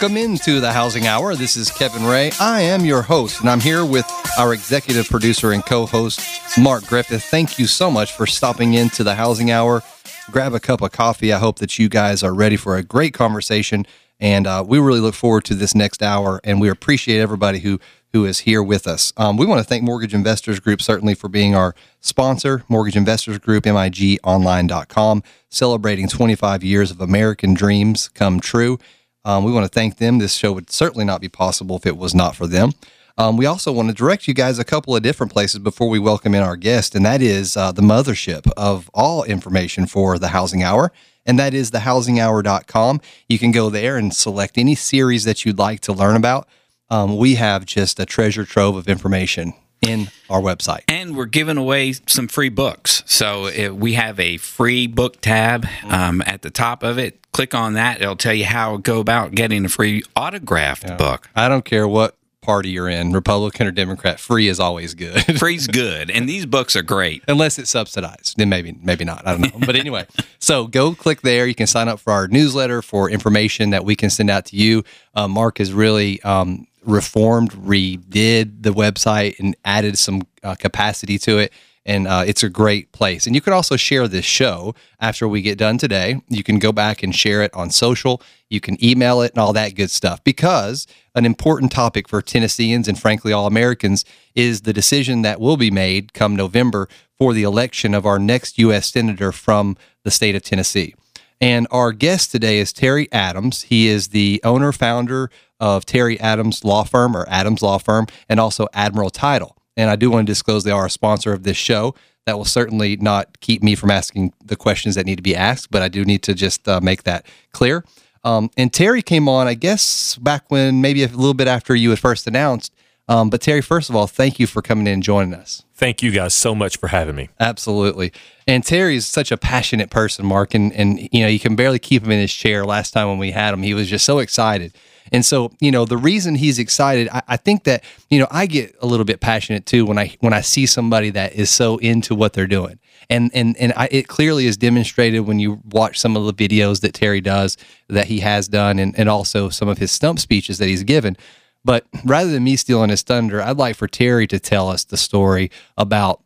Welcome into the Housing Hour. This is Kevin Ray. I am your host, and I'm here with our executive producer and co host, Mark Griffith. Thank you so much for stopping into the Housing Hour. Grab a cup of coffee. I hope that you guys are ready for a great conversation. And uh, we really look forward to this next hour, and we appreciate everybody who who is here with us. Um, we want to thank Mortgage Investors Group certainly for being our sponsor. Mortgage Investors Group, MIGOnline.com, celebrating 25 years of American dreams come true. Um, we want to thank them. This show would certainly not be possible if it was not for them. Um, we also want to direct you guys a couple of different places before we welcome in our guest, and that is uh, the mothership of all information for the Housing Hour, and that is thehousinghour.com. You can go there and select any series that you'd like to learn about. Um, we have just a treasure trove of information in our website. And we're giving away some free books. So if we have a free book tab um, at the top of it. Click on that. It'll tell you how to go about getting a free autographed yeah. book. I don't care what party you're in, Republican or Democrat, free is always good. Free's good, and these books are great. Unless it's subsidized, then maybe maybe not. I don't know. But anyway, so go click there. You can sign up for our newsletter for information that we can send out to you. Uh, Mark is really um, reformed, redid the website, and added some uh, capacity to it and uh, it's a great place. And you can also share this show after we get done today. You can go back and share it on social. You can email it and all that good stuff because an important topic for Tennesseans and frankly all Americans is the decision that will be made come November for the election of our next U.S. Senator from the state of Tennessee. And our guest today is Terry Adams. He is the owner, founder of Terry Adams Law Firm or Adams Law Firm, and also Admiral Title. And I do want to disclose they are a sponsor of this show. That will certainly not keep me from asking the questions that need to be asked, but I do need to just uh, make that clear. Um, and Terry came on, I guess, back when maybe a little bit after you had first announced. Um, but Terry, first of all, thank you for coming in and joining us. Thank you guys so much for having me. Absolutely. And Terry is such a passionate person, Mark, and and you know you can barely keep him in his chair. Last time when we had him, he was just so excited. And so, you know, the reason he's excited, I, I, think that, you know, I get a little bit passionate too when I when I see somebody that is so into what they're doing. And and and I, it clearly is demonstrated when you watch some of the videos that Terry does that he has done and, and also some of his stump speeches that he's given. But rather than me stealing his thunder, I'd like for Terry to tell us the story about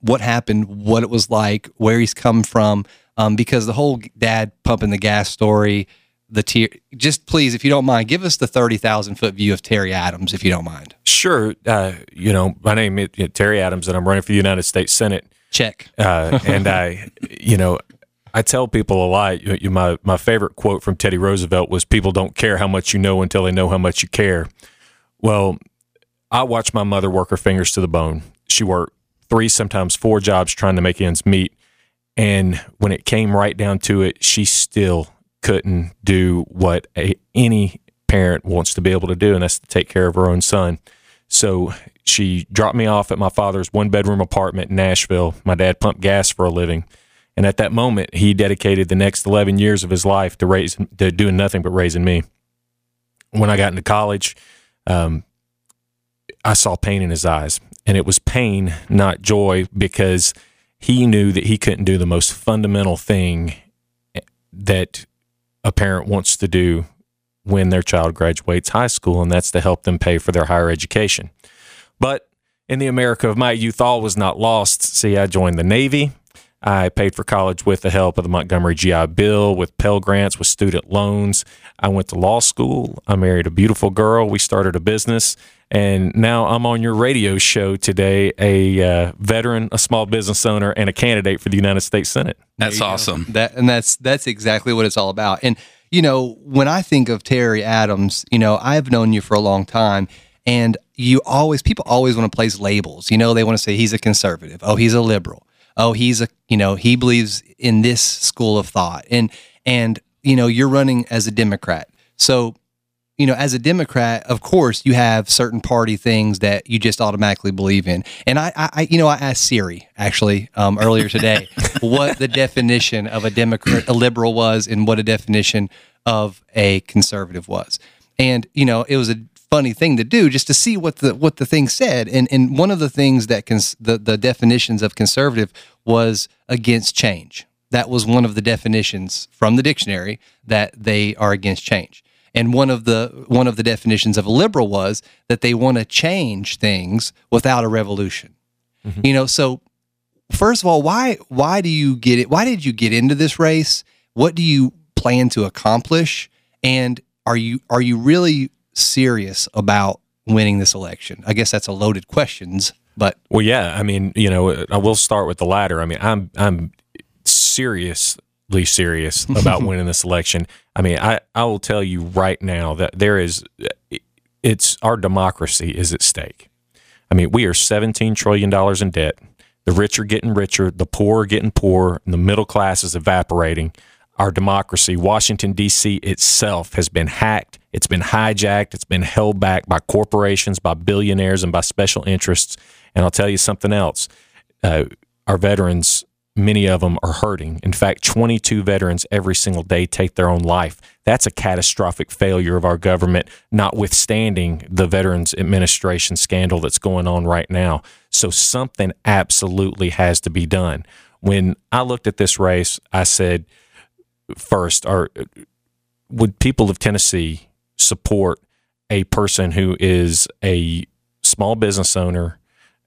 what happened, what it was like, where he's come from, um, because the whole dad pumping the gas story the tier just please if you don't mind give us the 30,000 foot view of Terry Adams if you don't mind. Sure uh, you know my name is Terry Adams and I'm running for the United States Senate. Check. Uh, and I you know I tell people a lot you, my my favorite quote from Teddy Roosevelt was people don't care how much you know until they know how much you care well I watched my mother work her fingers to the bone she worked three sometimes four jobs trying to make ends meet and when it came right down to it she still couldn't do what a, any parent wants to be able to do, and that's to take care of her own son. So she dropped me off at my father's one bedroom apartment in Nashville. My dad pumped gas for a living. And at that moment, he dedicated the next 11 years of his life to raise, to doing nothing but raising me. When I got into college, um, I saw pain in his eyes, and it was pain, not joy, because he knew that he couldn't do the most fundamental thing that a parent wants to do when their child graduates high school, and that's to help them pay for their higher education. But in the America of my youth, all was not lost. See, I joined the Navy. I paid for college with the help of the Montgomery GI Bill, with Pell Grants, with student loans. I went to law school. I married a beautiful girl. We started a business. And now I'm on your radio show today, a uh, veteran, a small business owner, and a candidate for the United States Senate. That's awesome. That and that's that's exactly what it's all about. And you know, when I think of Terry Adams, you know, I've known you for a long time, and you always people always want to place labels. You know, they want to say he's a conservative. Oh, he's a liberal. Oh, he's a you know he believes in this school of thought. And and you know, you're running as a Democrat. So you know, as a Democrat, of course, you have certain party things that you just automatically believe in. And I, I you know, I asked Siri actually um, earlier today what the definition of a Democrat, a liberal was, and what a definition of a conservative was. And you know, it was a funny thing to do just to see what the what the thing said. And and one of the things that cons- the the definitions of conservative was against change. That was one of the definitions from the dictionary that they are against change. And one of the one of the definitions of a liberal was that they want to change things without a revolution. Mm-hmm. You know, so first of all, why why do you get it? Why did you get into this race? What do you plan to accomplish? And are you are you really serious about winning this election? I guess that's a loaded questions, but well, yeah. I mean, you know, I will start with the latter. I mean, I'm I'm seriously serious about winning this election. I mean, I I will tell you right now that there is it's our democracy is at stake. I mean, we are 17 trillion dollars in debt. The rich are getting richer, the poor are getting poorer, and the middle class is evaporating our democracy. Washington, D.C. itself has been hacked, it's been hijacked, it's been held back by corporations, by billionaires, and by special interests. And I'll tell you something else uh, our veterans, many of them are hurting. In fact, 22 veterans every single day take their own life. That's a catastrophic failure of our government, notwithstanding the Veterans Administration scandal that's going on right now. So something absolutely has to be done. When I looked at this race, I said, first are would people of Tennessee support a person who is a small business owner,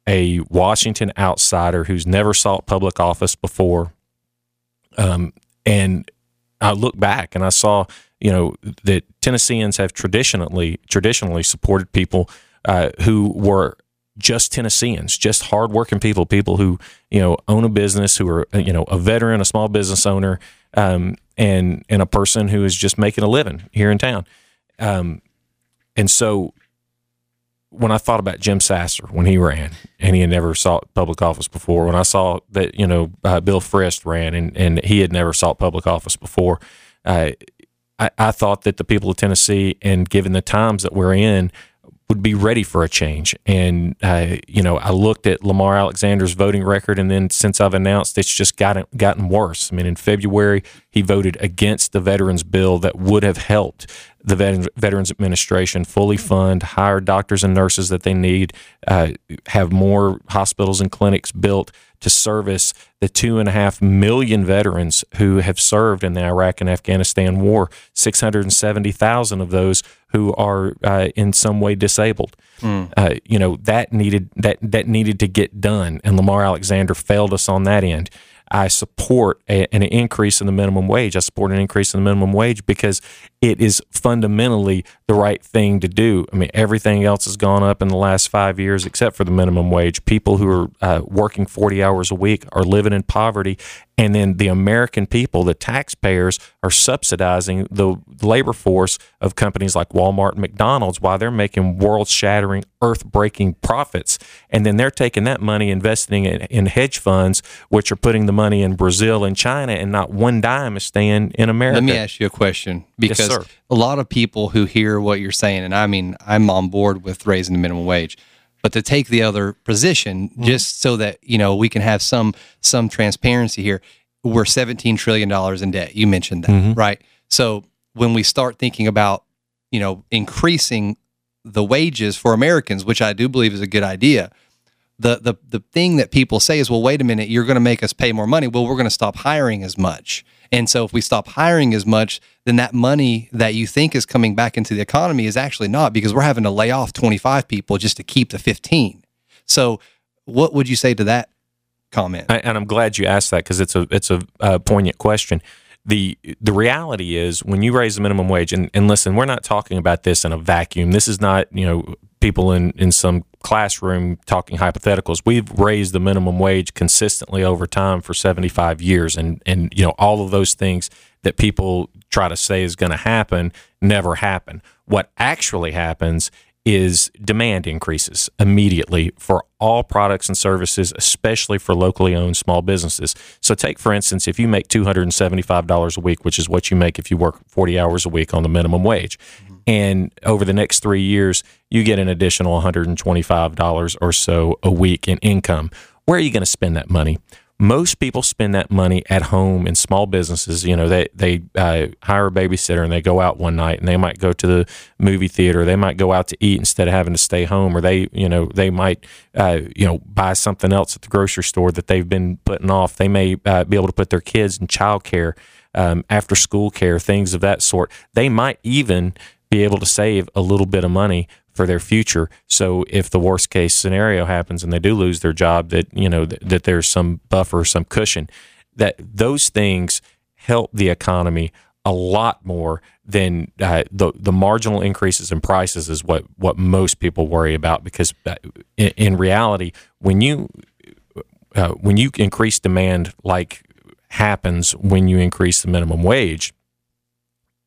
a Washington outsider who's never sought public office before? Um, and I look back and I saw, you know, that Tennesseans have traditionally traditionally supported people uh, who were just Tennesseans, just hardworking people, people who you know own a business, who are you know a veteran, a small business owner, um, and and a person who is just making a living here in town. Um, and so when I thought about Jim Sasser when he ran and he had never sought public office before, when I saw that you know uh, Bill Frist ran and and he had never sought public office before, uh, I, I thought that the people of Tennessee and given the times that we're in would be ready for a change. And uh, you know, I looked at Lamar Alexander's voting record, and then since I've announced, it's just gotten gotten worse. I mean, in February, he voted against the veterans bill that would have helped the Veterans Administration fully fund, hire doctors and nurses that they need, uh, have more hospitals and clinics built to service the two and a half million veterans who have served in the Iraq and Afghanistan war. Six hundred and seventy thousand of those who are uh, in some way disabled. Mm. Uh, you know that needed that that needed to get done, and Lamar Alexander failed us on that end. I support a, an increase in the minimum wage. I support an increase in the minimum wage because it is fundamentally the right thing to do. I mean, everything else has gone up in the last five years except for the minimum wage. People who are uh, working 40 hours a week are living in poverty. And then the American people, the taxpayers, are subsidizing the labor force of companies like Walmart and McDonald's while they're making world shattering, earth breaking profits. And then they're taking that money, investing it in hedge funds, which are putting the money in Brazil and China, and not one dime is staying in America. Let me ask you a question because yes, a lot of people who hear what you're saying, and I mean, I'm on board with raising the minimum wage, but to take the other position, mm-hmm. just so that you know we can have some some transparency here, we're 17 trillion dollars in debt. You mentioned that, mm-hmm. right? So when we start thinking about you know increasing the wages for Americans, which I do believe is a good idea. The, the the thing that people say is, well, wait a minute, you're going to make us pay more money. Well, we're going to stop hiring as much. And so if we stop hiring as much, then that money that you think is coming back into the economy is actually not because we're having to lay off 25 people just to keep the 15. So what would you say to that comment? And I'm glad you asked that because it's a it's a uh, poignant question. The the reality is when you raise the minimum wage and, and listen, we're not talking about this in a vacuum. This is not, you know, people in, in some classroom talking hypotheticals. We've raised the minimum wage consistently over time for 75 years. And, and you know, all of those things that people try to say is going to happen never happen. What actually happens is demand increases immediately for all products and services, especially for locally owned small businesses. So, take for instance, if you make $275 a week, which is what you make if you work 40 hours a week on the minimum wage. And over the next three years, you get an additional $125 or so a week in income. Where are you going to spend that money? most people spend that money at home in small businesses. You know, they they uh, hire a babysitter and they go out one night and they might go to the movie theater. They might go out to eat instead of having to stay home, or they you know they might uh, you know buy something else at the grocery store that they've been putting off. They may uh, be able to put their kids in childcare, um, after school care, things of that sort. They might even be able to save a little bit of money for their future. So if the worst case scenario happens and they do lose their job, that you know that, that there's some buffer, some cushion. That those things help the economy a lot more than uh, the the marginal increases in prices is what what most people worry about because uh, in, in reality when you uh, when you increase demand like happens when you increase the minimum wage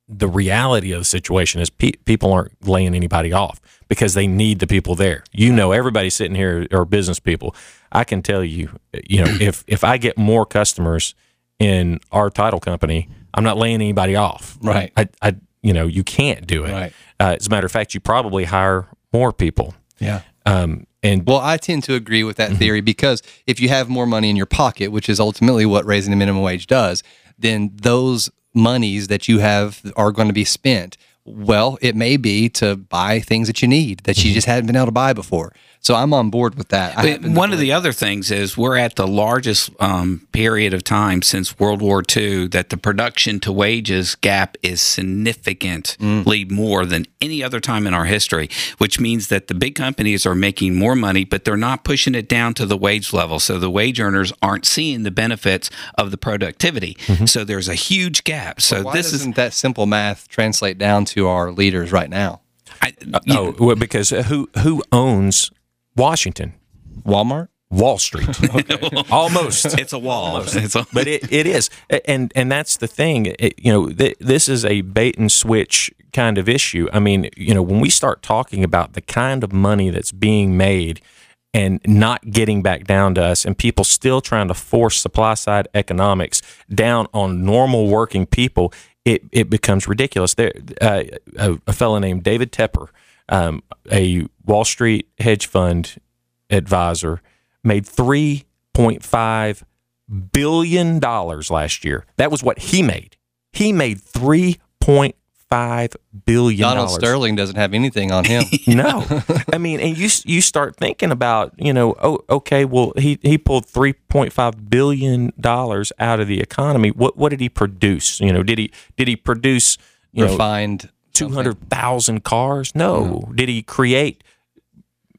the reality of the situation is pe- people aren't laying anybody off because they need the people there. You know, everybody sitting here are business people. I can tell you, you know, if if I get more customers in our title company, I'm not laying anybody off. Right. I, I you know, you can't do it. Right. Uh, as a matter of fact, you probably hire more people. Yeah. Um, and Well, I tend to agree with that theory because if you have more money in your pocket, which is ultimately what raising the minimum wage does, then those monies that you have are going to be spent. Well, it may be to buy things that you need that you mm-hmm. just hadn't been able to buy before. So I'm on board with that. But happen to one of the other things is we're at the largest um, period of time since World War II that the production to wages gap is significantly mm. more than any other time in our history, which means that the big companies are making more money, but they're not pushing it down to the wage level. So the wage earners aren't seeing the benefits of the productivity. Mm-hmm. So there's a huge gap. So Why this is doesn't that simple math translate down to our leaders right now? I, uh, oh, you- oh, well, because who who owns Washington? Walmart. Wall Street. Almost. it's a wall. It's a, but it, it is and and that's the thing it, you know th- this is a bait and switch kind of issue i mean you know when we start talking about the kind of money that's being made and not getting back down to us and people still trying to force supply side economics down on normal working people it, it becomes ridiculous there uh, a, a fellow named david tepper um, a wall street hedge fund advisor made 3.5 billion dollars last year. That was what he made. He made 3.5 billion Donald. Sterling doesn't have anything on him. No, I mean, and you you start thinking about you know, oh, okay, well, he he pulled three point five billion dollars out of the economy. What what did he produce? You know, did he did he produce you know Refined. two hundred thousand cars? No. Did he create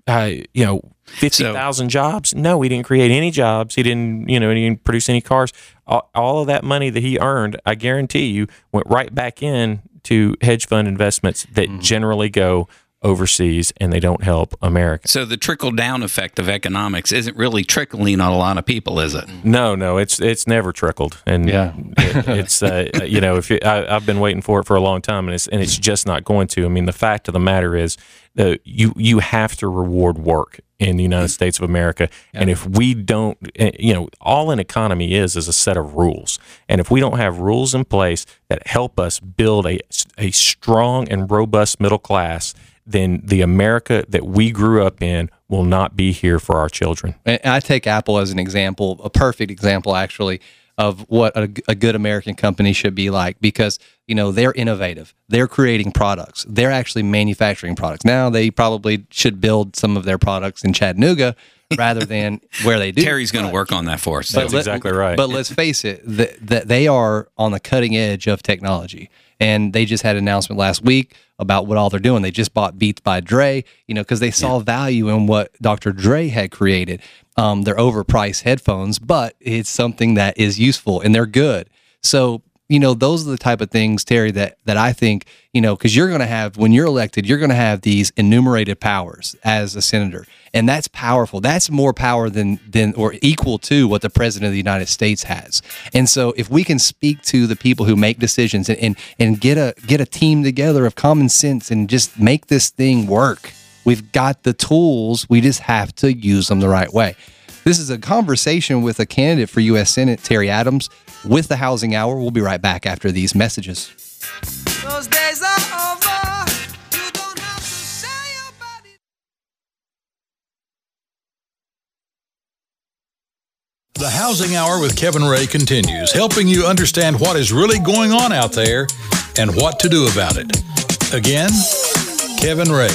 uh, you know fifty thousand jobs? No, he didn't create any jobs. He didn't you know he didn't produce any cars. All, all of that money that he earned, I guarantee you, went right back in to hedge fund investments that generally go overseas and they don't help America. so the trickle down effect of economics isn't really trickling on a lot of people, is it? No, no, it's it's never trickled, and Yeah. it, it's uh, you know if you, I, I've been waiting for it for a long time, and it's and it's just not going to. I mean, the fact of the matter is, uh, you you have to reward work in the United States of America, and if we don't, uh, you know, all an economy is is a set of rules, and if we don't have rules in place that help us build a a strong and robust middle class. Then the America that we grew up in will not be here for our children. And I take Apple as an example, a perfect example actually of what a, a good American company should be like because you know they're innovative, they're creating products, they're actually manufacturing products. Now they probably should build some of their products in Chattanooga rather than where they do. Terry's going to work on that for us. That's let- exactly right. But let's face it, that that they are on the cutting edge of technology. And they just had an announcement last week about what all they're doing. They just bought Beats by Dre, you know, because they saw value in what Dr. Dre had created. Um, they're overpriced headphones, but it's something that is useful and they're good. So you know, those are the type of things, Terry, that that I think, you know, because you're going to have when you're elected, you're going to have these enumerated powers as a senator, and that's powerful. That's more power than than or equal to what the president of the United States has. And so, if we can speak to the people who make decisions and and, and get a get a team together of common sense and just make this thing work, we've got the tools. We just have to use them the right way. This is a conversation with a candidate for U.S. Senate, Terry Adams, with the Housing Hour. We'll be right back after these messages. The Housing Hour with Kevin Ray continues, helping you understand what is really going on out there and what to do about it. Again, Kevin Ray.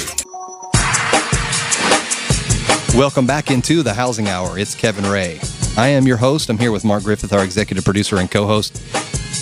Welcome back into the Housing Hour. It's Kevin Ray. I am your host. I'm here with Mark Griffith, our executive producer and co host,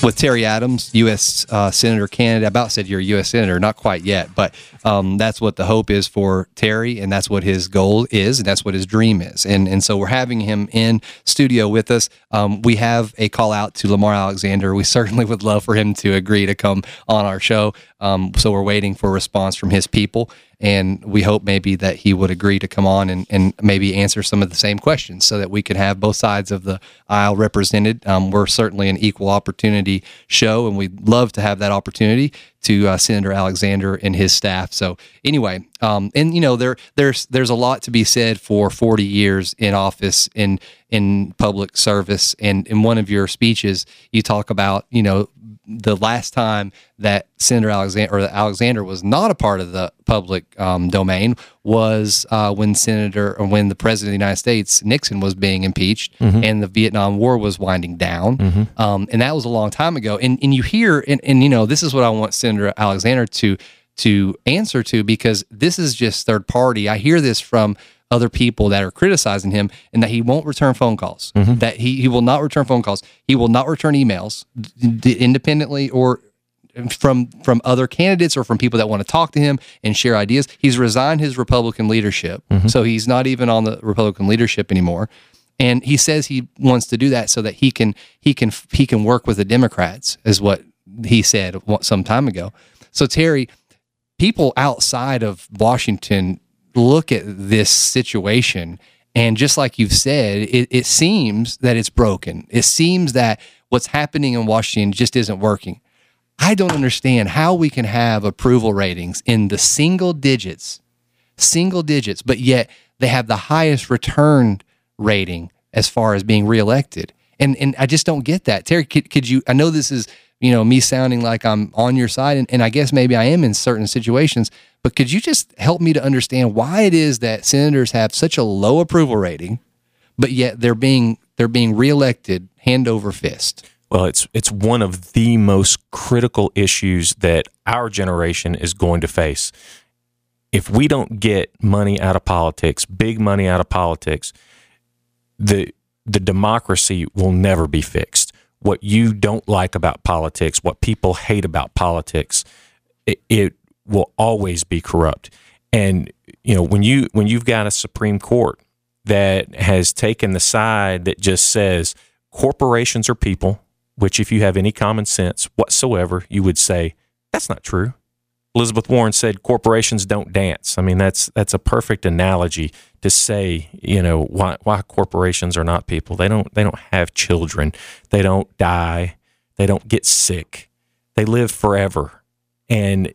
with Terry Adams, U.S. Uh, Senator candidate. About said you're a U.S. Senator, not quite yet, but um, that's what the hope is for Terry, and that's what his goal is, and that's what his dream is. And and so we're having him in studio with us. Um, we have a call out to Lamar Alexander. We certainly would love for him to agree to come on our show. Um, so we're waiting for a response from his people and we hope maybe that he would agree to come on and, and maybe answer some of the same questions so that we could have both sides of the aisle represented. Um, we're certainly an equal opportunity show, and we'd love to have that opportunity to uh, Senator Alexander and his staff. So anyway, um, and you know there there's there's a lot to be said for 40 years in office in in public service. And in one of your speeches, you talk about you know the last time that Senator Alexander or Alexander was not a part of the public um, domain was uh, when Senator or when the President of the United States Nixon was being impeached mm-hmm. and the Vietnam War was winding down, mm-hmm. um, and that was a long time ago. And and you hear and, and you know this is what I want Senator Alexander to to answer to because this is just third party. I hear this from other people that are criticizing him and that he won't return phone calls, mm-hmm. that he, he will not return phone calls. He will not return emails d- independently or from from other candidates or from people that want to talk to him and share ideas. He's resigned his Republican leadership. Mm-hmm. So he's not even on the Republican leadership anymore. And he says he wants to do that so that he can he can he can work with the Democrats is what he said some time ago. So Terry, people outside of Washington look at this situation and just like you've said, it, it, seems that it's broken. It seems that what's happening in Washington just isn't working. I don't understand how we can have approval ratings in the single digits, single digits, but yet they have the highest return rating as far as being reelected. And and I just don't get that. Terry, could, could you? I know this is you know me sounding like I'm on your side, and, and I guess maybe I am in certain situations. But could you just help me to understand why it is that senators have such a low approval rating, but yet they're being they're being reelected hand over fist? Well, it's it's one of the most critical issues that our generation is going to face. If we don't get money out of politics, big money out of politics, the the democracy will never be fixed. What you don't like about politics, what people hate about politics, it, it will always be corrupt. And you know, when you when you've got a Supreme Court that has taken the side that just says corporations are people, which if you have any common sense whatsoever, you would say that's not true. Elizabeth Warren said corporations don't dance. I mean, that's that's a perfect analogy to say, you know, why why corporations are not people. They don't they don't have children. They don't die. They don't get sick. They live forever and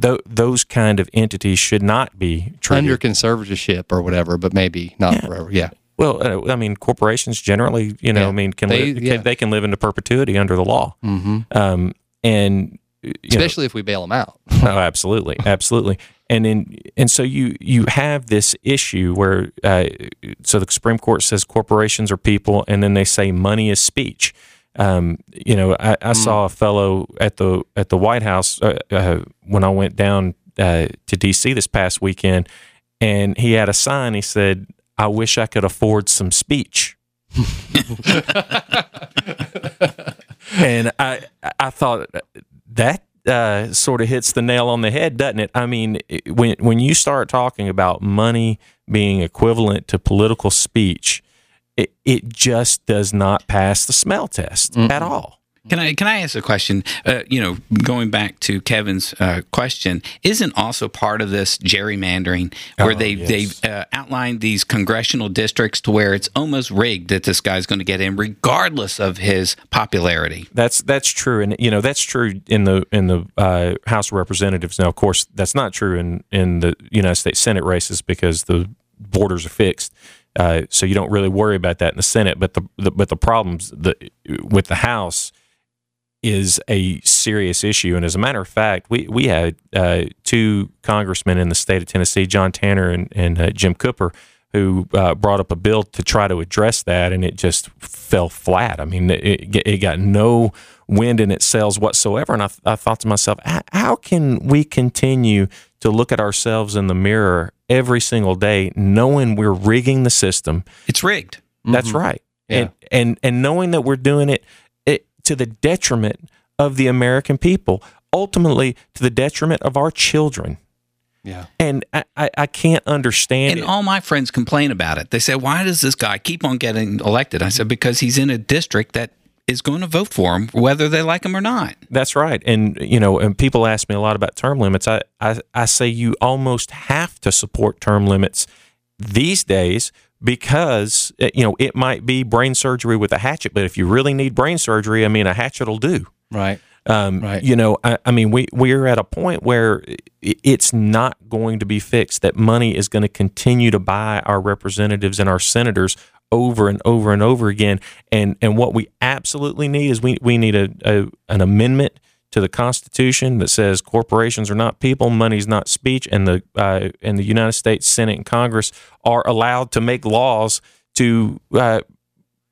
th- those kind of entities should not be treated. under conservatorship or whatever, but maybe not yeah. forever. Yeah. Well, uh, I mean, corporations generally, you know, yeah. I mean, can, they, li- yeah. can, they can live into perpetuity under the law, mm-hmm. um, and especially know, if we bail them out. oh, absolutely, absolutely. And in and so you you have this issue where uh, so the Supreme Court says corporations are people, and then they say money is speech. Um, you know, I, I mm. saw a fellow at the at the White House uh, uh, when I went down uh, to D.C. this past weekend, and he had a sign. He said, "I wish I could afford some speech." and I I thought that uh, sort of hits the nail on the head, doesn't it? I mean, when when you start talking about money being equivalent to political speech, it, it just does not pass the smell test mm-hmm. at all. Can I can I ask a question? Uh, you know, going back to Kevin's uh, question, isn't also part of this gerrymandering where oh, they yes. they uh, outlined these congressional districts to where it's almost rigged that this guy's going to get in, regardless of his popularity. That's that's true, and you know that's true in the in the uh, House of Representatives. Now, of course, that's not true in in the United States Senate races because the borders are fixed. Uh, so you don't really worry about that in the Senate. But the, the but the problems the, with the House is a serious issue. And as a matter of fact, we we had uh, two congressmen in the state of Tennessee, John Tanner and, and uh, Jim Cooper, who uh, brought up a bill to try to address that, and it just fell flat. I mean, it, it got no wind in its sails whatsoever. And I, I thought to myself, how can we continue to look at ourselves in the mirror every single day, knowing we're rigging the system? It's rigged. That's mm-hmm. right. Yeah. And, and and knowing that we're doing it, it to the detriment of the American people, ultimately to the detriment of our children. Yeah. And I, I, I can't understand And it. all my friends complain about it. They say, why does this guy keep on getting elected? I said, because he's in a district that is going to vote for him, whether they like him or not. That's right. And you know, and people ask me a lot about term limits. I, I, I say you almost have to support term limits these days because uh, you know it might be brain surgery with a hatchet, but if you really need brain surgery, I mean, a hatchet will do. Right. Um, Right. You know, I, I mean, we we're at a point where it's not going to be fixed. That money is going to continue to buy our representatives and our senators over and over and over again. And and what we absolutely need is we we need a, a an amendment to the Constitution that says corporations are not people, money's not speech, and the uh, and the United States Senate and Congress are allowed to make laws to uh,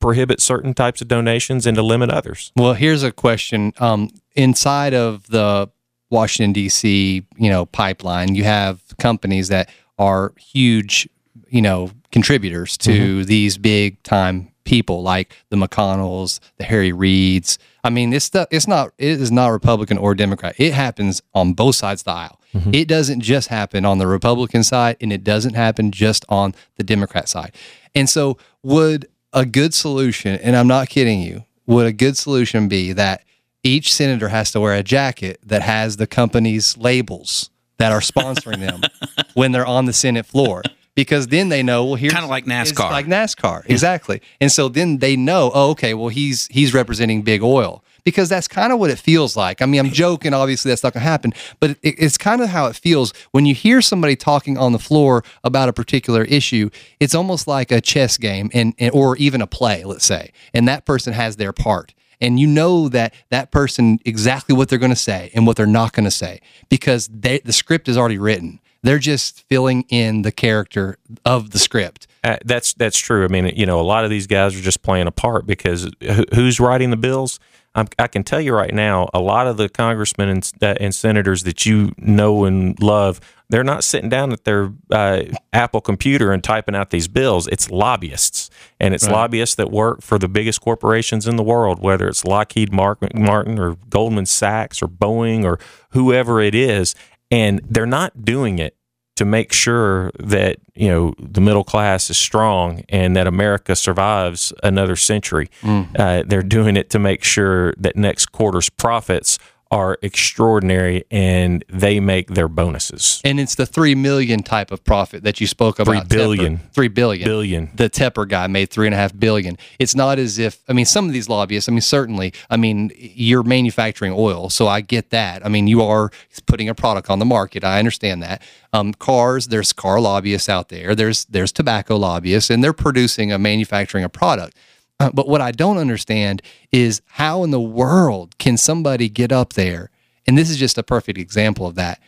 prohibit certain types of donations and to limit others. Well, here's a question. Um, inside of the Washington D.C. you know pipeline, you have companies that are huge, you know, contributors to these big time people like the McConnells, the Harry Reids. I mean, this stuff. It's not. It is not Republican or Democrat. It happens on both sides of the aisle. Mm-hmm. It doesn't just happen on the Republican side, and it doesn't happen just on the Democrat side. And so, would a good solution, and I'm not kidding you, would a good solution be that each senator has to wear a jacket that has the company's labels that are sponsoring them when they're on the Senate floor? Because then they know, well, here's Kinda like it's NASCAR. like NASCAR, exactly. And so then they know, oh, okay, well, he's he's representing big oil because that's kind of what it feels like. I mean, I'm joking, obviously that's not going to happen, but it, it's kind of how it feels when you hear somebody talking on the floor about a particular issue. It's almost like a chess game, and, and or even a play, let's say, and that person has their part. And you know that that person exactly what they're going to say and what they're not going to say because they, the script is already written. They're just filling in the character of the script. Uh, that's that's true. I mean, you know, a lot of these guys are just playing a part because who, who's writing the bills? I'm, I can tell you right now, a lot of the congressmen and, uh, and senators that you know and love, they're not sitting down at their uh, Apple computer and typing out these bills. It's lobbyists, and it's lobbyists that work for the biggest corporations in the world, whether it's Lockheed Martin or Goldman Sachs or Boeing or whoever it is, and they're not doing it to make sure that you know the middle class is strong and that America survives another century. Uh, they're doing it to make sure that next quarter's profits are extraordinary and they make their bonuses. And it's the three million type of profit that you spoke about. Three billion. Tepper. Three billion. Billion. The Tepper guy made three and a half billion. It's not as if I mean some of these lobbyists. I mean certainly. I mean you're manufacturing oil, so I get that. I mean you are putting a product on the market. I understand that. Um, cars, there's car lobbyists out there. There's there's tobacco lobbyists, and they're producing a manufacturing a product. Uh, but what I don't understand is how in the world can somebody get up there? And this is just a perfect example of that.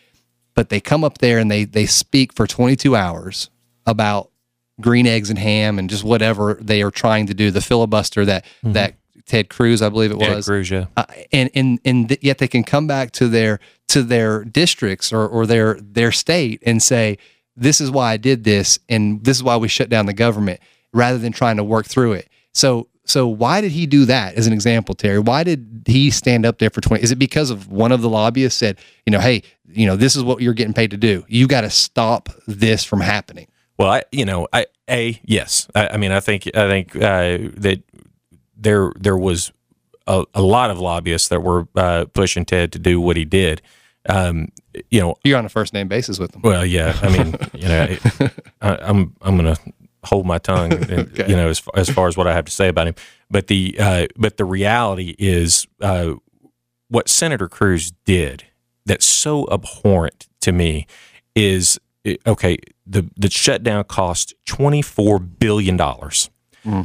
But they come up there and they they speak for 22 hours about green eggs and ham and just whatever they are trying to do. The filibuster that that Ted Cruz, I believe it Ted was, Cruz, yeah. uh, and and and th- yet they can come back to their to their districts or, or their their state and say this is why I did this and this is why we shut down the government rather than trying to work through it. So so why did he do that as an example, Terry? Why did he stand up there for 20? Is it because of one of the lobbyists said, you know, hey, you know, this is what you're getting paid to do. You got to stop this from happening. Well, I, you know, I a yes. I, I mean, I think I think uh, that there there was a, a lot of lobbyists that were uh, pushing Ted to do what he did. Um, you know, You're on a first name basis with them. well, yeah. I mean, you know, it, I, I'm I'm gonna hold my tongue, and, you know, as far, as far as what I have to say about him. But the uh, but the reality is uh, what Senator Cruz did that's so abhorrent to me is okay. The the shutdown cost twenty four billion dollars.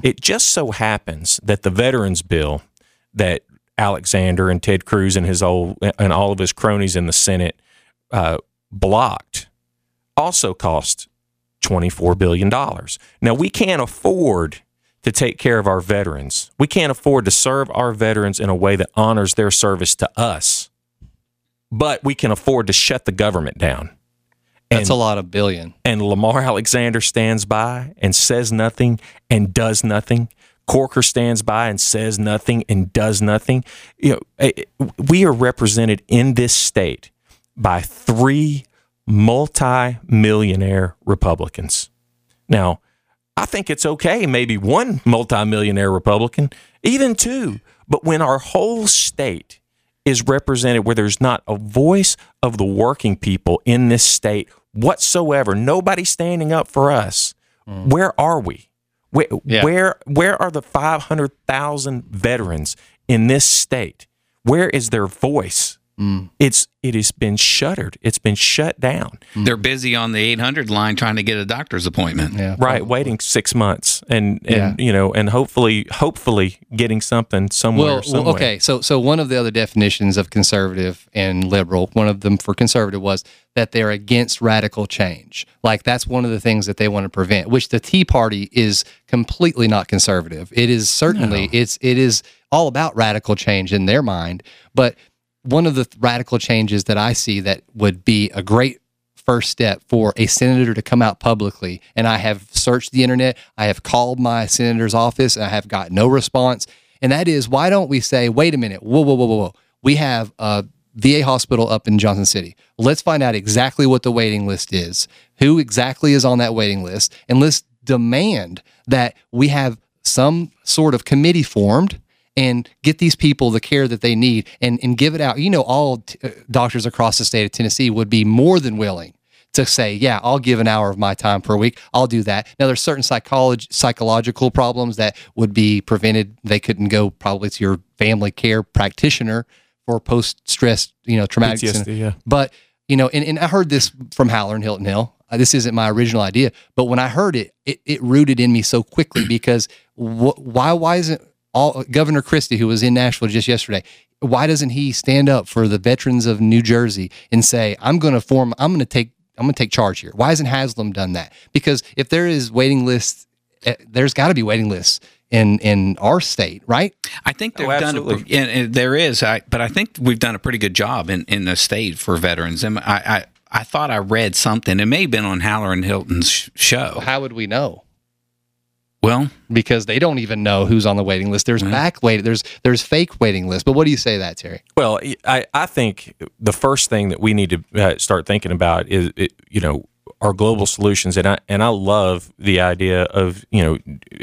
It just so happens that the veterans bill that Alexander and Ted Cruz and his old and all of his cronies in the Senate uh, blocked also cost $24 billion. Now, we can't afford to take care of our veterans. We can't afford to serve our veterans in a way that honors their service to us, but we can afford to shut the government down. That's a lot of billion. And Lamar Alexander stands by and says nothing and does nothing. Corker stands by and says nothing and does nothing. You know, eh, we are represented in this state by three multi-millionaire Republicans. Now, I think it's okay, maybe one multi-millionaire Republican, even two. But when our whole state is represented where there's not a voice of the working people in this state whatsoever, nobody standing up for us, mm. where are we? Where, yeah. where where are the 500,000 veterans in this state? Where is their voice? Mm. It's it has been shuttered. It's been shut down. Mm. They're busy on the 800 line trying to get a doctor's appointment. Yeah, right, waiting six months, and and yeah. you know, and hopefully, hopefully, getting something somewhere. Well, well, okay. So so one of the other definitions of conservative and liberal, one of them for conservative was that they're against radical change. Like that's one of the things that they want to prevent. Which the Tea Party is completely not conservative. It is certainly no. it's it is all about radical change in their mind, but one of the radical changes that I see that would be a great first step for a senator to come out publicly. And I have searched the internet, I have called my senator's office, and I have got no response. And that is, why don't we say, wait a minute, whoa, whoa, whoa, whoa, whoa. We have a VA hospital up in Johnson City. Let's find out exactly what the waiting list is, who exactly is on that waiting list, and let's demand that we have some sort of committee formed and get these people the care that they need and, and give it out. You know, all t- uh, doctors across the state of Tennessee would be more than willing to say, yeah, I'll give an hour of my time per week. I'll do that. Now, there's certain psychology, psychological problems that would be prevented. They couldn't go probably to your family care practitioner for post stress, you know, traumatic. PTSD, yeah. But, you know, and, and I heard this from Hallerin Hilton Hill. Uh, this isn't my original idea, but when I heard it, it, it rooted in me so quickly because wh- why, why isn't all Governor Christie, who was in Nashville just yesterday, why doesn't he stand up for the veterans of New Jersey and say, "I'm going to form, I'm going to take, I'm going to take charge here"? Why hasn't Haslam done that? Because if there is waiting lists, eh, there's got to be waiting lists in in our state, right? I think they've oh, done, a, and, and there is, I, but I think we've done a pretty good job in in the state for veterans. And I, I I thought I read something. It may have been on Hallerin Hilton's show. Well, how would we know? Well, because they don't even know who's on the waiting list. There's back wait. There's there's fake waiting list. But what do you say to that, Terry? Well, I I think the first thing that we need to uh, start thinking about is you know our global solutions, and I and I love the idea of you know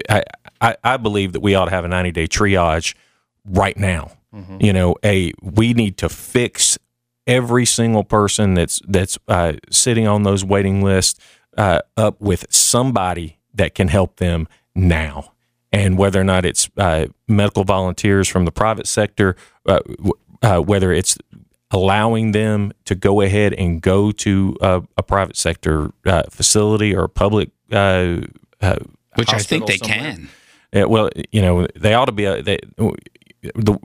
I I, I believe that we ought to have a 90 day triage right now. Mm-hmm. You know, a we need to fix every single person that's that's uh, sitting on those waiting lists uh, up with somebody that can help them now. And whether or not it's uh, medical volunteers from the private sector, uh, uh, whether it's allowing them to go ahead and go to a, a private sector uh, facility or a public, uh, uh, which I think they somewhere. can. Well, you know, they ought to be. They, the,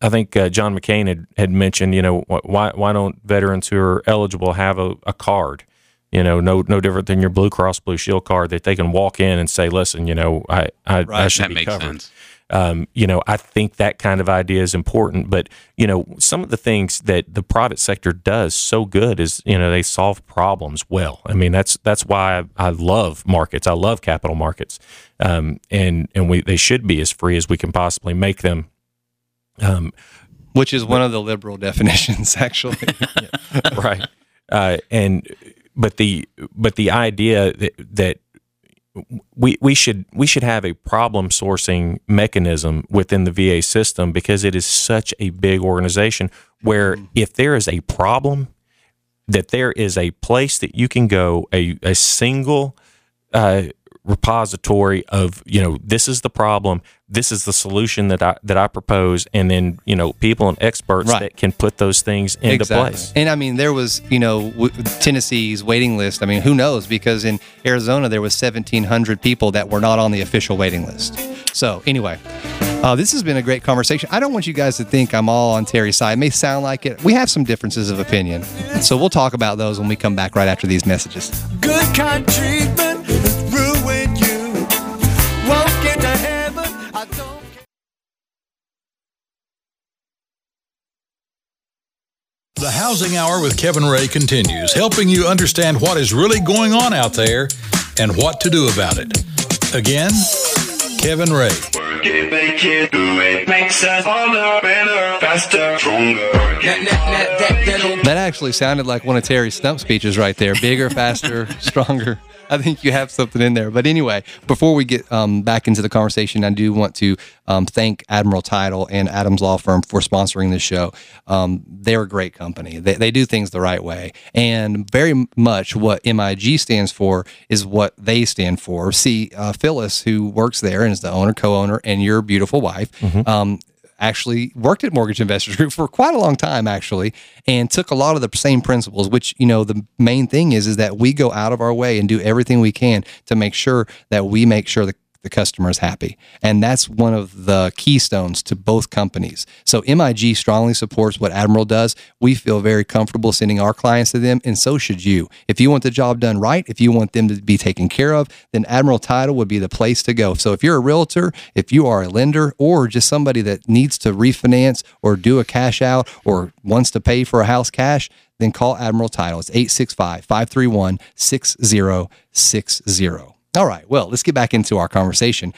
I think John McCain had, had mentioned, you know, why why don't veterans who are eligible have a, a card? You know, no no different than your Blue Cross Blue Shield card that they can walk in and say, listen, you know, I I, right, I should be covered. Um, you know, I think that kind of idea is important. But you know, some of the things that the private sector does so good is you know they solve problems well. I mean, that's that's why I, I love markets. I love capital markets, um, and and we they should be as free as we can possibly make them. Um, which is one of the liberal definitions, actually. right. Uh, and but the but the idea that, that we we should we should have a problem sourcing mechanism within the VA system because it is such a big organization where if there is a problem that there is a place that you can go a, a single uh, repository of you know this is the problem this is the solution that I that I propose and then you know people and experts right. that can put those things into exactly. place and I mean there was you know Tennessee's waiting list I mean who knows because in Arizona there was 1700 people that were not on the official waiting list so anyway uh, this has been a great conversation. I don't want you guys to think I'm all on Terry's side. It may sound like it. We have some differences of opinion. So we'll talk about those when we come back right after these messages. Good kind The Housing Hour with Kevin Ray continues, helping you understand what is really going on out there and what to do about it. Again, Kevin Ray. Work it, make it, do it. Makes us harder, better, faster, stronger. That actually sounded like one of Terry's stump speeches right there. Bigger, faster, stronger. I think you have something in there. But anyway, before we get um, back into the conversation, I do want to um, thank Admiral Title and Adams Law Firm for sponsoring this show. Um, they're a great company. They, they do things the right way. And very much what MIG stands for is what they stand for. See, uh, Phyllis, who works there and is the owner, co owner, and your beautiful wife, um, actually worked at Mortgage Investors Group for quite a long time, actually, and took a lot of the same principles. Which you know, the main thing is is that we go out of our way and do everything we can to make sure that we make sure the the customer is happy. And that's one of the keystones to both companies. So MIG strongly supports what Admiral does. We feel very comfortable sending our clients to them, and so should you. If you want the job done right, if you want them to be taken care of, then Admiral Title would be the place to go. So if you're a realtor, if you are a lender, or just somebody that needs to refinance or do a cash out or wants to pay for a house cash, then call Admiral Title. It's 865 531 6060. All right, well, let's get back into our conversation.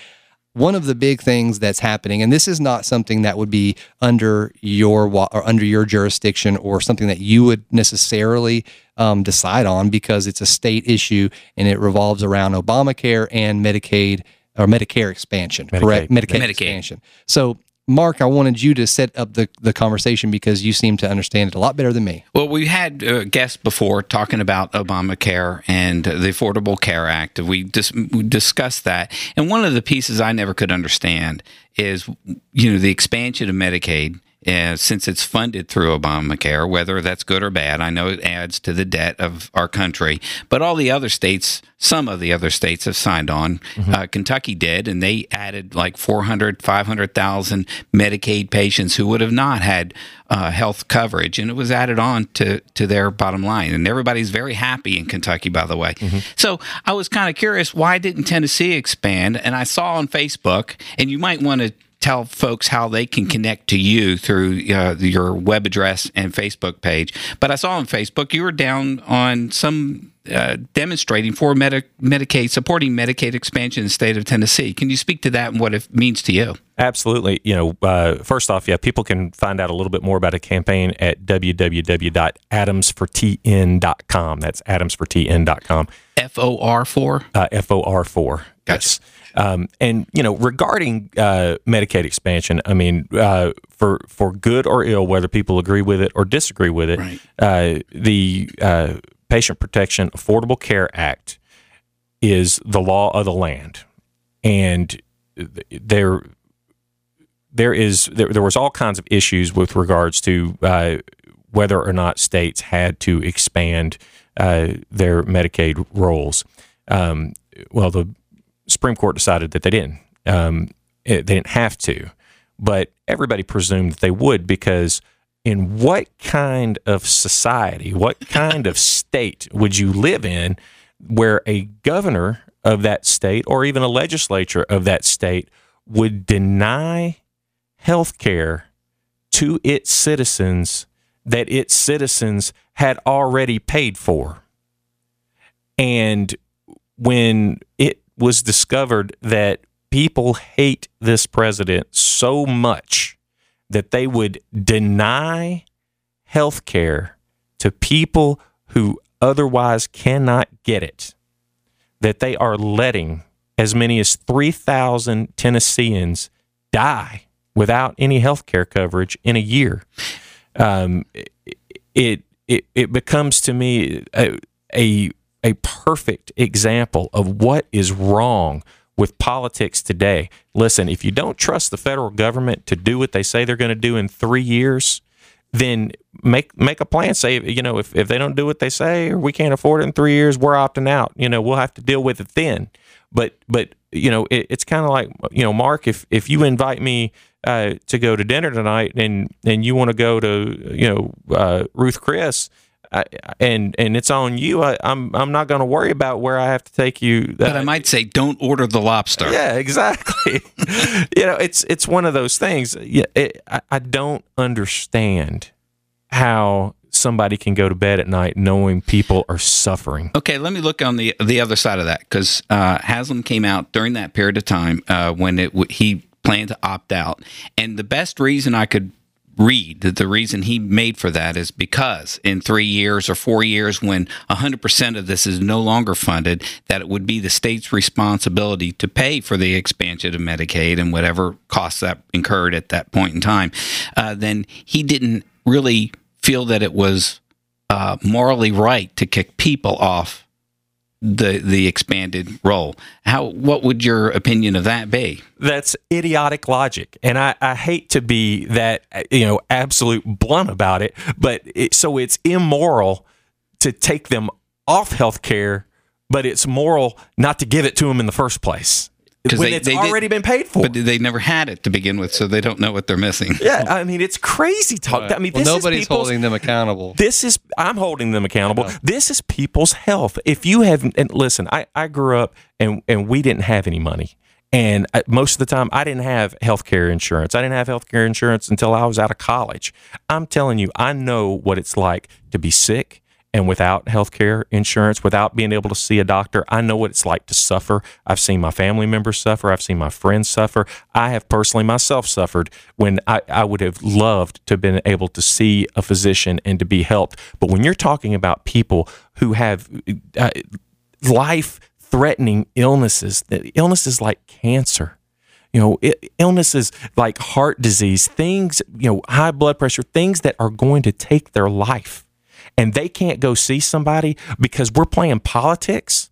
One of the big things that's happening, and this is not something that would be under your or under your jurisdiction or something that you would necessarily um, decide on because it's a state issue and it revolves around Obamacare and Medicaid or Medicare expansion, correct? Medicaid, Medicaid. expansion. So, Mark, I wanted you to set up the, the conversation because you seem to understand it a lot better than me. Well, we had uh, guests before talking about Obamacare and the Affordable Care Act. We, dis- we discussed that, and one of the pieces I never could understand is, you know, the expansion of Medicaid. Uh, since it's funded through Obamacare, whether that's good or bad, I know it adds to the debt of our country. But all the other states, some of the other states have signed on. Uh, Kentucky did, and they added like 400, 500,000 Medicaid patients who would have not had uh, health coverage, and it was added on to, to their bottom line. And everybody's very happy in Kentucky, by the way. So I was kind of curious why didn't Tennessee expand? And I saw on Facebook, and you might want to tell folks how they can connect to you through uh, your web address and Facebook page. But I saw on Facebook you were down on some uh, demonstrating for Medi- Medicaid, supporting Medicaid expansion in the state of Tennessee. Can you speak to that and what it means to you? Absolutely. You know, uh, first off, yeah, people can find out a little bit more about a campaign at www.adamsfortn.com. That's adamsfortn.com. FOR for? Uh, FOR4. Yes. Um, and you know, regarding uh, Medicaid expansion, I mean, uh, for for good or ill, whether people agree with it or disagree with it, Right. uh, the uh, Patient Protection Affordable Care Act is the law of the land, and there there is there, there was all kinds of issues with regards to uh, whether or not states had to expand uh, their Medicaid rolls. Um, well, the Supreme Court decided that they didn't. Um, it- they didn't have to, but everybody presumed that they would because in what kind of society, what kind of state would you live in where a governor of that state or even a legislature of that state would deny health care to its citizens that its citizens had already paid for? And when it was discovered that people hate this president so much that they would deny health care to people who otherwise cannot get it, that they are letting as many as 3,000 Tennesseans die without any health care coverage in a year. Um, it, it, it becomes to me a, a, a perfect example of what is wrong with politics today. Listen, if you don't trust the federal government to do what they say they're going to do in three years, then make make a plan. Say, you know, if, if they don't do what they say or we can't afford it in three years, we're opting out. You know, we'll have to deal with it then. But but you know, it, it's kind of like you know, Mark, if if you invite me uh, to go to dinner tonight and and you want to go to you know uh, Ruth Chris. I, and and it's on you. I, I'm I'm not going to worry about where I have to take you. But I might say, don't order the lobster. Yeah, exactly. you know, it's it's one of those things. Yeah, it, I, I don't understand how somebody can go to bed at night knowing people are suffering. Okay, let me look on the the other side of that because uh, Haslam came out during that period of time uh, when it w- he planned to opt out, and the best reason I could read. That the reason he made for that is because in three years or four years when 100% of this is no longer funded that it would be the state's responsibility to pay for the expansion of medicaid and whatever costs that incurred at that point in time. Uh, then he didn't really feel that it was uh, morally right to kick people off the the expanded roll. How what would your opinion of that be? That's idiotic logic, and I, I hate to be that uh, you know absolute blunt about it, but it, so it's immoral to take them off health care, but it's moral not to give it to them in the first place. 'Cause when they- it's they did- already been paid for. But they never had it to begin with, so they don't know what they're missing. yeah, I mean it's crazy talk. I mean, well, this nobody's is holding them accountable. This is I'm holding them accountable. This is people's health. If you have and listen, I, I grew up and and we didn't have any money. And uh, most of the time, I didn't have health care insurance. I didn't have health care insurance until I was out of college. I'm telling you, I know what it's like to be sick and without health care insurance, without being able to see a doctor. I know what it's like to suffer. I've seen my family members suffer. I've seen my friends suffer. I have personally myself suffered when I, I would have loved to have been able to see a physician and to be helped. But when you're talking about people who have uh, life threatening illnesses, illnesses like cancer, you know, illnesses like heart disease, things, you know, high blood pressure, things that are going to take their life. And they can't go see somebody because we're playing politics.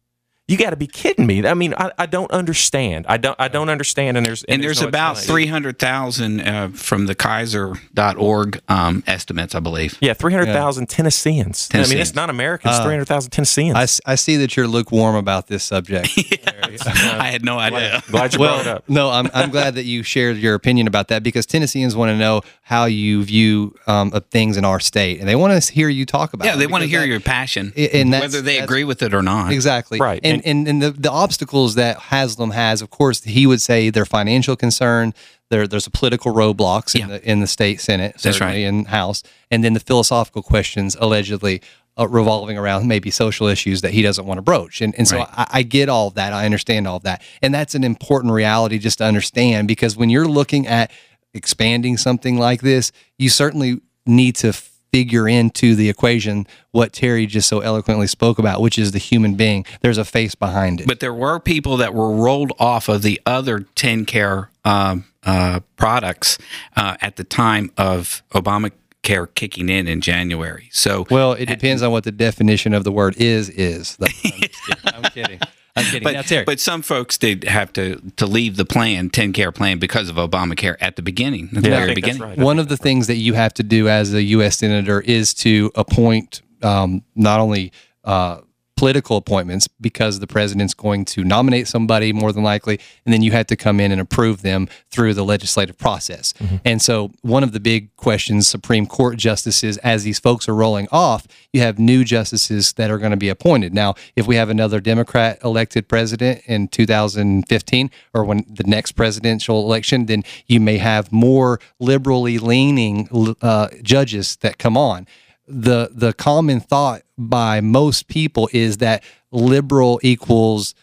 You got to be kidding me. I mean, I, I don't understand. I don't. I don't understand. And there's And there's no about 300,000 uh, from the Kaiser.org um, estimates, I believe. Yeah, three hundred thousand Tennesseans. I mean, it's not Americans. Uh, three hundred thousand Tennesseans. I see that you're lukewarm about this subject. I had no idea. Glad you brought it up. No, I'm, I'm glad that you shared your opinion about that because Tennesseans want to know how you view um, of things in our state, and they want to hear you talk about. It. Yeah, it they want to hear that- your passion, and whether they agree with it or not. Exactly. Right. And and, and and the, the obstacles that Haslam has, of course, he would say they're financial concern. There, there's a political roadblocks in Yeah. the in the state senate, certainly in House, and then the philosophical questions allegedly uh, revolving around maybe social issues that he doesn't want to broach. And and so Right. I, I get all of that. I understand all of that, and that's an important reality just to understand because when you're looking at expanding something like this, you certainly need to figure into the equation what Terry just so eloquently spoke about, which is the human being. There's a face behind it. But there were people that were rolled off of the other TennCare um, uh, products uh, at the time of Obamacare kicking in in January. So, well, it depends on what the definition of the word is. Is I'm, kidding. I'm kidding. I'm kidding. now, but, Terry, but some folks did have to, to leave the plan, TennCare plan, because of Obamacare at the beginning, at the Yeah, very beginning. right. one of the things that you have to do as a U.S. senator is to appoint um, not only uh, political appointments because the president's going to nominate somebody more than likely, and then you have to come in and approve them through the legislative process. And so, one of the big questions Supreme Court justices, as these folks are rolling off, you have new justices that are going to be appointed. Now, if we have another Democrat elected president in 2015 or when the next presidential election, then you may have more liberally leaning uh, judges that come on the the common thought by most people is that liberal equals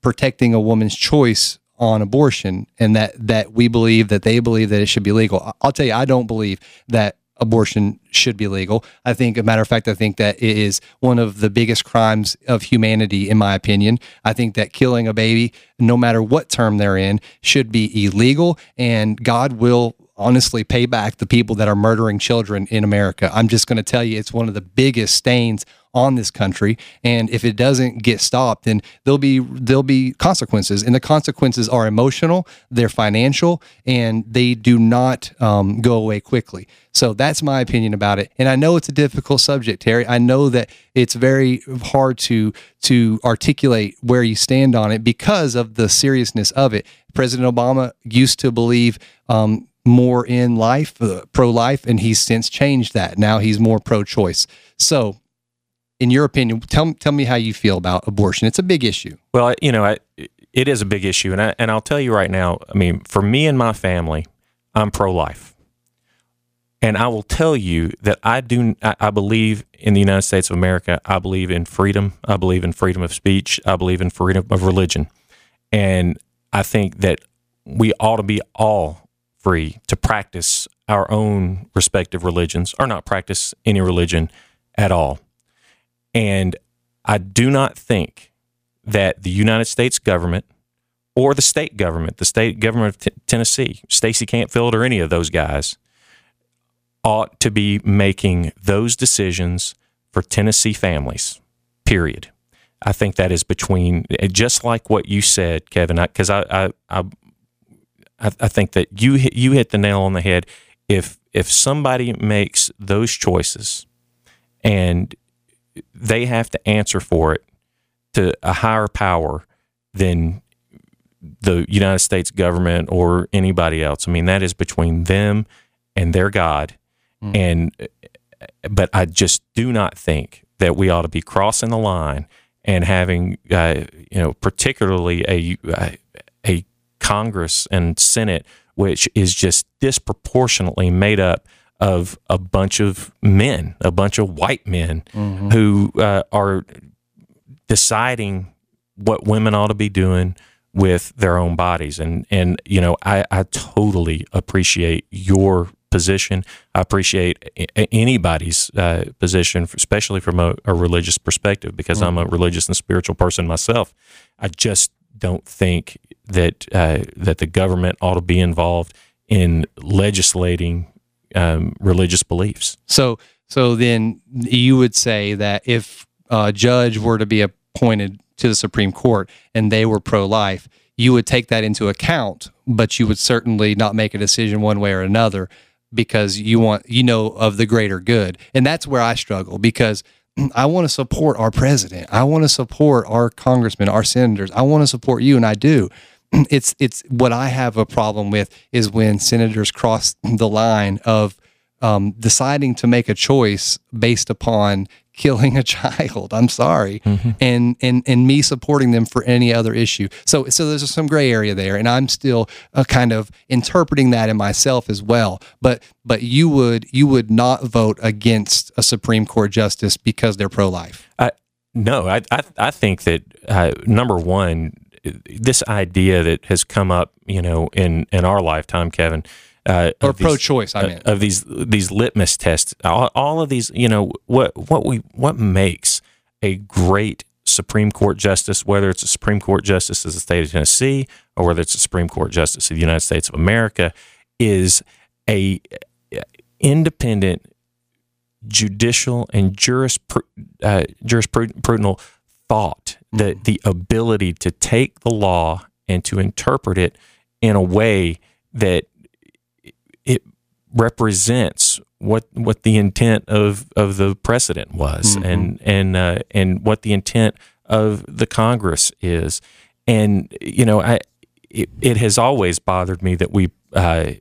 protecting a woman's choice on abortion and that that we believe that they believe that it should be legal. I'll tell you I don't believe that abortion should be legal. I think a matter of fact I think that it is one of the biggest crimes of humanity in my opinion. I think that killing a baby no matter what term they're in should be illegal and God will honestly pay back the people that are murdering children in America. I'm just going to tell you, it's one of the biggest stains on this country, and if it doesn't get stopped, then there'll be there'll be consequences, and the consequences are emotional, they're financial, and they do not um, go away quickly. So that's my opinion about it, and I know it's a difficult subject, Terry. I know that it's very hard to to articulate where you stand on it because of the seriousness of it. President Obama used to believe um, more in life, uh, pro life, and he's since changed that. Now he's more pro choice. So, in your opinion, tell, tell me how you feel about abortion. It's a big issue. Well, you know, I, it is a big issue, and I, and I'll tell you right now. I mean, for me and my family, I'm pro life. And I will tell you that I do. I, I believe in the United States of America. I believe in freedom. I believe in freedom of speech. I believe in freedom of religion. And I think that we ought to be all free to practice our own respective religions or not practice any religion at all. And I do not think that the United States government or the state government, the state government of t- Tennessee, Stacey Campfield or any of those guys, ought to be making those decisions for Tennessee families, period. I think that is between, just like what you said, Kevin, because I, I, I, I, think that you hit, you hit the nail on the head. If if somebody makes those choices and they have to answer for it to a higher power than the United States government or anybody else. I mean, that is between them and their God. Mm. And but I just do not think that we ought to be crossing the line and having, uh, you know, particularly a a Congress and Senate which is just disproportionately made up of a bunch of men, a bunch of white men mm-hmm. who uh, are deciding what women ought to be doing with their own bodies. And and you know, I, I totally appreciate your position. I appreciate anybody's uh, position, especially from a, a religious perspective, because mm-hmm. I'm a religious and spiritual person myself. I just don't think that uh, that the government ought to be involved in legislating um, religious beliefs. So, so then you would say that if a judge were to be appointed to the Supreme Court and they were pro-life, you would take that into account, but you would certainly not make a decision one way or another because you want you know of the greater good. And that's where I struggle because I want to support our president. I want to support our congressmen, our senators. I want to support you and I do. it's it's what I have a problem with is when senators cross the line of um, deciding to make a choice based upon killing a child. I'm sorry, mm-hmm. and and and me supporting them for any other issue. So so there's some gray area there, and I'm still uh, kind of interpreting that in myself as well. But but you would you would not vote against a Supreme Court justice because they're pro life. No, I, I I think that uh, number one this idea that has come up, you know, in in our lifetime, Kevin, uh, or pro-choice. I uh, mean, of these these litmus tests, all, all, of these, you know, what what we what makes a great Supreme Court justice, whether it's a Supreme Court justice of the state of Tennessee or whether it's a Supreme Court justice of the United States of America, is a independent judicial and jurispr- uh, jurisprudential thought, the the ability to take the law and to interpret it in a way that it represents what what the intent of, of the precedent was mm-hmm. and and uh, and what the intent of the Congress is. And you know, I it, it has always bothered me that we uh,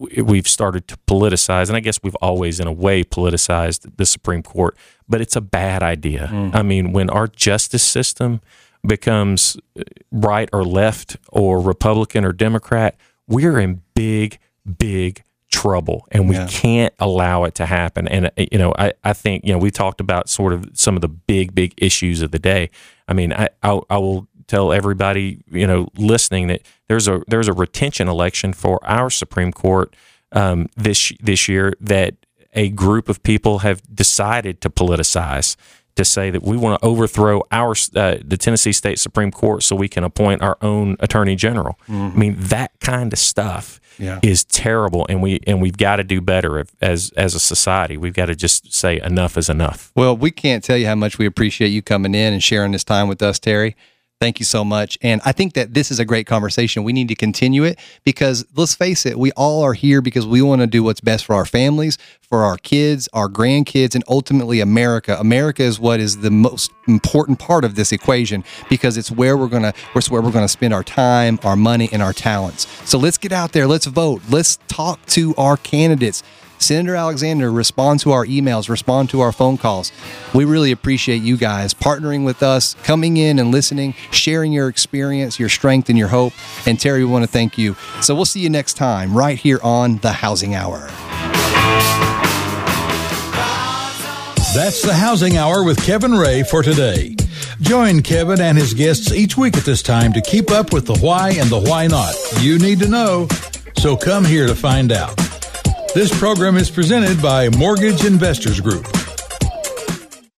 we've started to politicize, and I guess we've always, in a way, politicized the Supreme Court. But it's a bad idea. Mm. I mean, when our justice system becomes uh, right or left or Republican or Democrat, we're in big, big trouble and we yeah. can't allow it to happen. And, uh, you know, I, I think, you know, we talked about sort of some of the big, big issues of the day. I mean, I, I, I will tell everybody you know listening that there's a there's a retention election for our Supreme Court um, this this year that a group of people have decided to politicize to say that we want to overthrow our uh, the Tennessee State Supreme Court so we can appoint our own Attorney General. Mm-hmm. I mean that kind of stuff yeah. is terrible, and we and we've got to do better if, as as a society. We've got to just say enough is enough. Well, we can't tell you how much we appreciate you coming in and sharing this time with us, Terry. Thank you so much. And I think that this is a great conversation. We need to continue it because let's face it, we all are here because we want to do what's best for our families, for our kids, our grandkids, and ultimately America. America is what is the most important part of this equation because it's where we're gonna it's where we're gonna spend our time, our money, and our talents. So let's get out there, let's vote, let's talk to our candidates. Senator Alexander, respond to our emails, respond to our phone calls. We really appreciate you guys partnering with us, coming in and listening, sharing your experience, your strength, and your hope. And Terry, we want to thank you. So we'll see you next time right here on the Housing Hour. That's the Housing Hour with Kevin Ray for today. Join Kevin and his guests each week at this time to keep up with the why and the why not. You need to know, so come here to find out. This program is presented by Mortgage Investors Group.